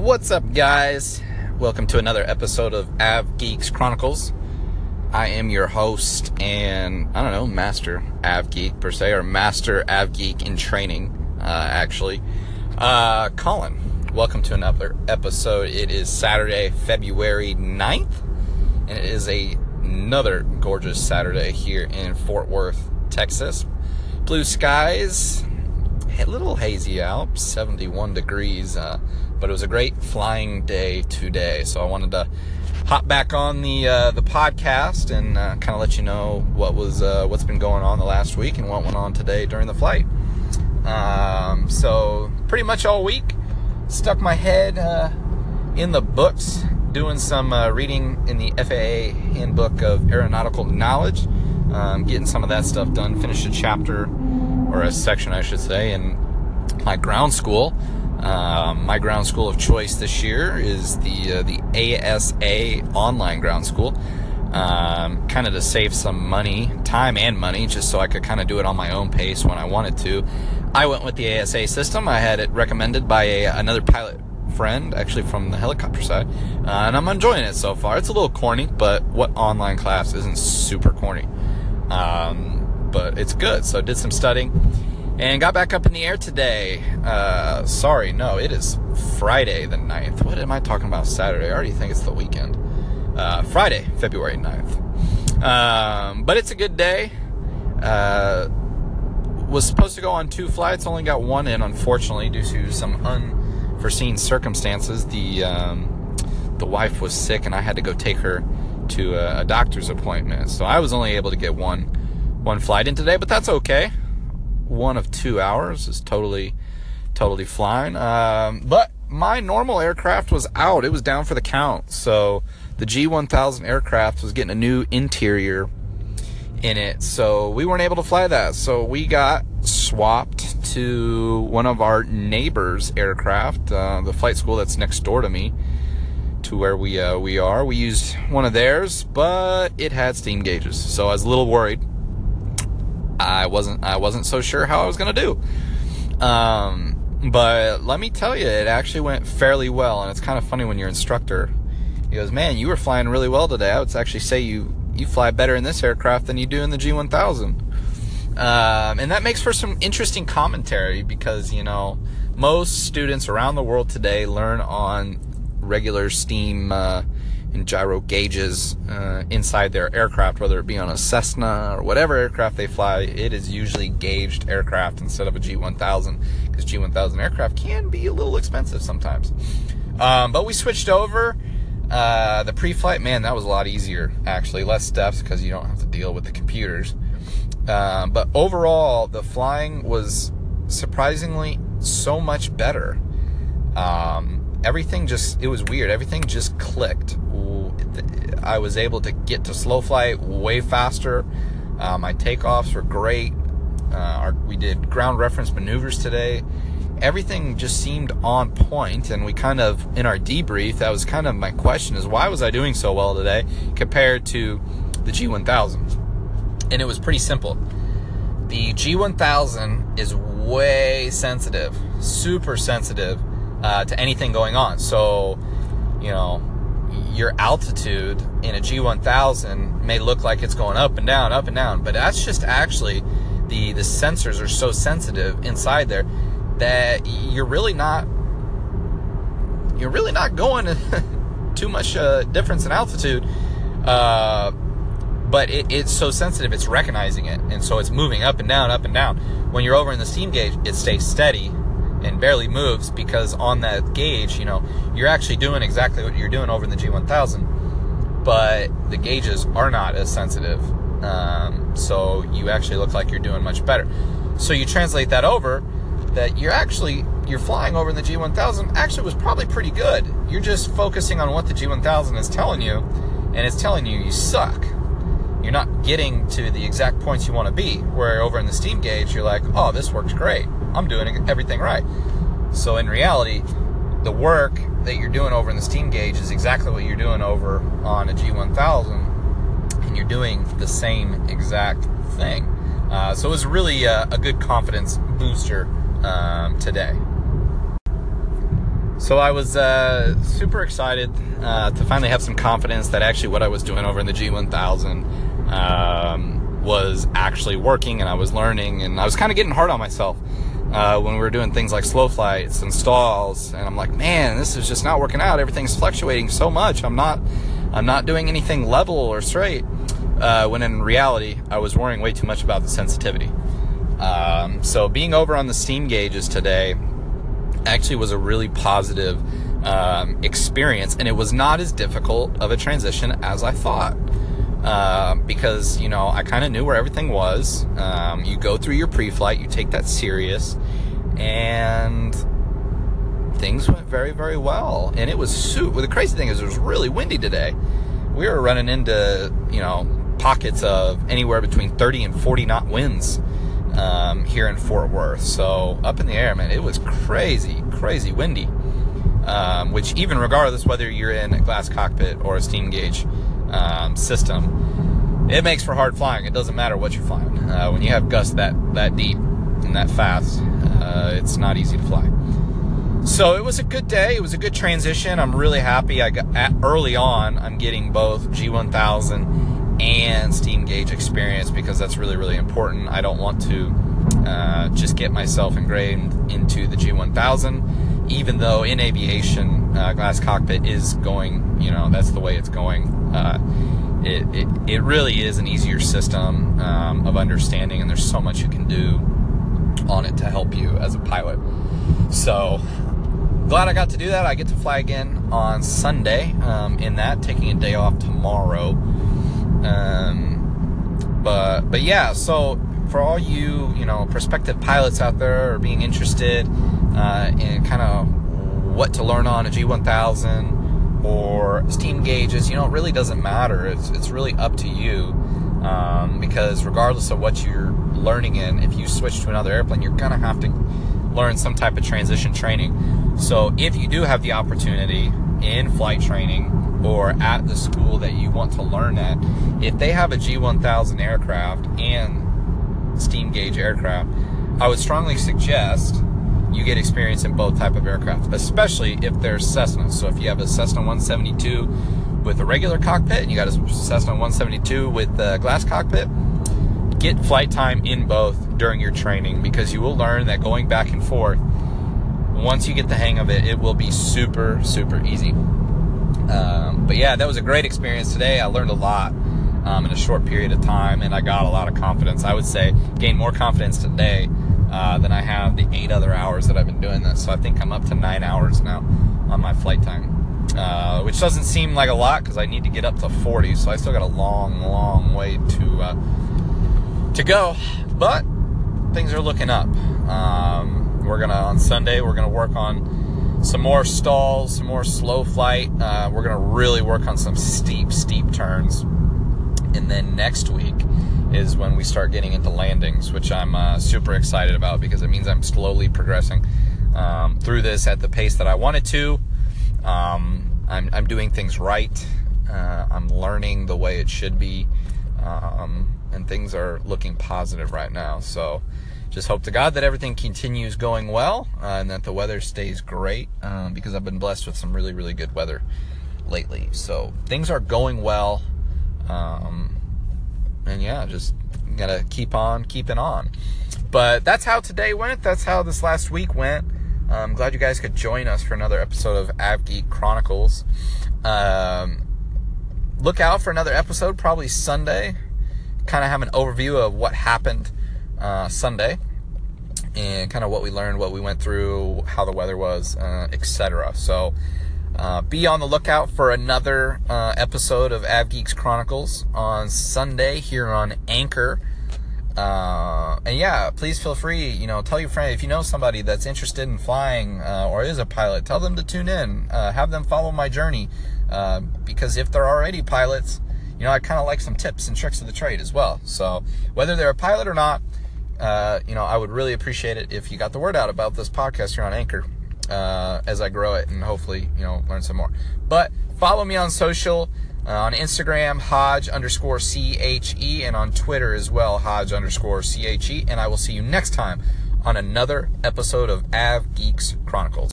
What's up, guys? Welcome to another episode of Av Geeks Chronicles. I am your host and I don't know, master Av Geek per se, or master Av Geek in training, uh, actually. Uh, Colin, welcome to another episode. It is Saturday, February 9th, and it is a, another gorgeous Saturday here in Fort Worth, Texas. Blue skies, a little hazy out, 71 degrees, uh, but it was a great flying day today. So I wanted to hop back on the uh, the podcast and uh, kind of let you know what was uh, what's been going on the last week and what went on today during the flight. Um, so pretty much all week, stuck my head uh, in the books, doing some uh, reading in the FAA Handbook of Aeronautical Knowledge, um, getting some of that stuff done. Finished a chapter or a section, I should say, in my ground school. Um, my ground school of choice this year is the uh, the ASA online ground school. Um, kind of to save some money, time and money, just so I could kind of do it on my own pace when I wanted to. I went with the ASA system. I had it recommended by a, another pilot friend, actually from the helicopter side, uh, and I'm enjoying it so far. It's a little corny, but what online class isn't super corny? Um, but it's good. So I did some studying and got back up in the air today. Uh, sorry, no, it is Friday the 9th. What am I talking about? Saturday. I already think it's the weekend. Uh, Friday, February 9th. Um, but it's a good day. Uh, was supposed to go on two flights, only got one in, unfortunately, due to some unforeseen circumstances. The um, the wife was sick, and I had to go take her to a, a doctor's appointment. So I was only able to get one one flight in today, but that's okay. One of two hours is totally totally fine. Um, but my normal aircraft was out; it was down for the count. So the G1000 aircraft was getting a new interior in it, so we weren't able to fly that. So we got swapped to one of our neighbors' aircraft, uh, the flight school that's next door to me, to where we uh, we are. We used one of theirs, but it had steam gauges, so I was a little worried. I wasn't I wasn't so sure how I was gonna do. Um, but let me tell you, it actually went fairly well, and it's kind of funny when your instructor he goes, "Man, you were flying really well today. I would actually say you you fly better in this aircraft than you do in the G1000." Um, and that makes for some interesting commentary because you know most students around the world today learn on regular steam uh, and gyro gauges uh, inside their aircraft, whether it be on a Cessna or whatever aircraft they fly. It is usually gauged aircraft instead of a G1000 because G1000 aircraft can be a little expensive sometimes. Um, but we switched over. Uh, the pre-flight, man, that was a lot easier actually. Less steps because you don't have to deal with the computers. Um, but overall, the flying was surprisingly so much better. Um, everything just, it was weird. Everything just clicked. I was able to get to slow flight way faster. Uh, my takeoffs were great. Uh, our, we did ground reference maneuvers today. Everything just seemed on point, and we kind of, in our debrief, that was kind of my question: is why was I doing so well today compared to the G1000? And it was pretty simple. The G1000 is way sensitive, super sensitive uh, to anything going on. So, you know, your altitude in a G1000 may look like it's going up and down, up and down, but that's just actually the the sensors are so sensitive inside there that you're really not you're really not going too much uh, difference in altitude. Uh, but it, it's so sensitive, it's recognizing it, and so it's moving up and down, up and down. When you're over in the steam gauge, it stays steady and barely moves because on that gauge, you know, you're actually doing exactly what you're doing over in the G1000, but the gauges are not as sensitive. Um, so you actually look like you're doing much better. So you translate that over that you're actually you're flying over in the G1000 actually was probably pretty good. You're just focusing on what the G1000 is telling you, and it's telling you you suck. You're not getting to the exact points you want to be. Where over in the steam gauge, you're like, oh, this works great. I'm doing everything right. So in reality, the work that you're doing over in the steam gauge is exactly what you're doing over on a G1000, and you're doing the same exact thing. Uh, so it was really a, a good confidence booster um, today. So I was uh, super excited uh, to finally have some confidence that actually what I was doing over in the G1000 um, was actually working, and I was learning, and I was kind of getting hard on myself uh, when we were doing things like slow flights and stalls, and I'm like, man, this is just not working out. Everything's fluctuating so much. I'm not, I'm not doing anything level or straight. Uh, when in reality, I was worrying way too much about the sensitivity. Um, so being over on the steam gauges today actually was a really positive um, experience, and it was not as difficult of a transition as I thought. Uh, because you know I kind of knew where everything was. Um, you go through your pre-flight, you take that serious, and things went very, very well. And it was super. Well, the crazy thing is, it was really windy today. We were running into you know pockets of anywhere between 30 and 40 knot winds um, here in Fort Worth. So up in the air, man, it was crazy, crazy windy. Um, which even regardless whether you're in a glass cockpit or a steam gauge um, system, it makes for hard flying. It doesn't matter what you're flying. Uh, when you have gusts that that deep and that fast, uh, it's not easy to fly. So it was a good day. It was a good transition. I'm really happy. I got at, early on. I'm getting both G1000 and steam gauge experience because that's really really important. I don't want to uh, just get myself ingrained into the G1000, even though in aviation, uh, glass cockpit is going. You know that's the way it's going uh, it, it, it really is an easier system um, of understanding, and there's so much you can do on it to help you as a pilot. So glad I got to do that. I get to fly again on Sunday. Um, in that, taking a day off tomorrow. Um, but but yeah, so for all you you know prospective pilots out there or being interested uh, in kind of what to learn on a G1000 or steam gauges, you know, it really doesn't matter. It's, it's really up to you. Um, because regardless of what you're learning in, if you switch to another airplane, you're going to have to learn some type of transition training. So if you do have the opportunity in flight training or at the school that you want to learn at, if they have a G1000 aircraft and steam gauge aircraft, I would strongly suggest you get experience in both type of aircraft, especially if they're Cessna. So if you have a Cessna 172 with a regular cockpit and you got a Cessna 172 with a glass cockpit, get flight time in both during your training because you will learn that going back and forth, once you get the hang of it, it will be super, super easy. Um, but yeah, that was a great experience today. I learned a lot um, in a short period of time and I got a lot of confidence. I would say gain more confidence today uh, than I have the eight other hours that I've been doing this. So I think I'm up to nine hours now on my flight time, uh, which doesn't seem like a lot because I need to get up to 40. So I still got a long, long way to uh, to go, but things are looking up. Um, we're gonna on Sunday. We're gonna work on some more stalls, some more slow flight. Uh, we're gonna really work on some steep, steep turns, and then next week is when we start getting into landings, which I'm uh, super excited about because it means I'm slowly progressing um, through this at the pace that I wanted to. Um, I'm, I'm, doing things right. Uh, I'm learning the way it should be. Um, and things are looking positive right now. So just hope to God that everything continues going well uh, and that the weather stays great um, because I've been blessed with some really, really good weather lately. So things are going well. Um, and yeah, just gotta keep on keeping on. But that's how today went. That's how this last week went. I'm glad you guys could join us for another episode of AvGeek Chronicles. Um, look out for another episode, probably Sunday. Kind of have an overview of what happened uh, Sunday and kind of what we learned, what we went through, how the weather was, uh, etc. So uh, be on the lookout for another uh, episode of AvGeeks Chronicles on Sunday here on Anchor. Uh, and yeah, please feel free, you know, tell your friend if you know somebody that's interested in flying uh, or is a pilot, tell them to tune in. Uh, have them follow my journey because if they're already pilots, you know, I kind of like some tips and tricks of the trade as well. So whether they're a pilot or not, you know, I would really appreciate it if you got the word out about this podcast here on Anchor uh, as I grow it and hopefully, you know, learn some more. But follow me on social, uh, on Instagram, Hodge underscore CHE, and on Twitter as well, Hodge underscore CHE. And I will see you next time on another episode of Av Geeks Chronicles.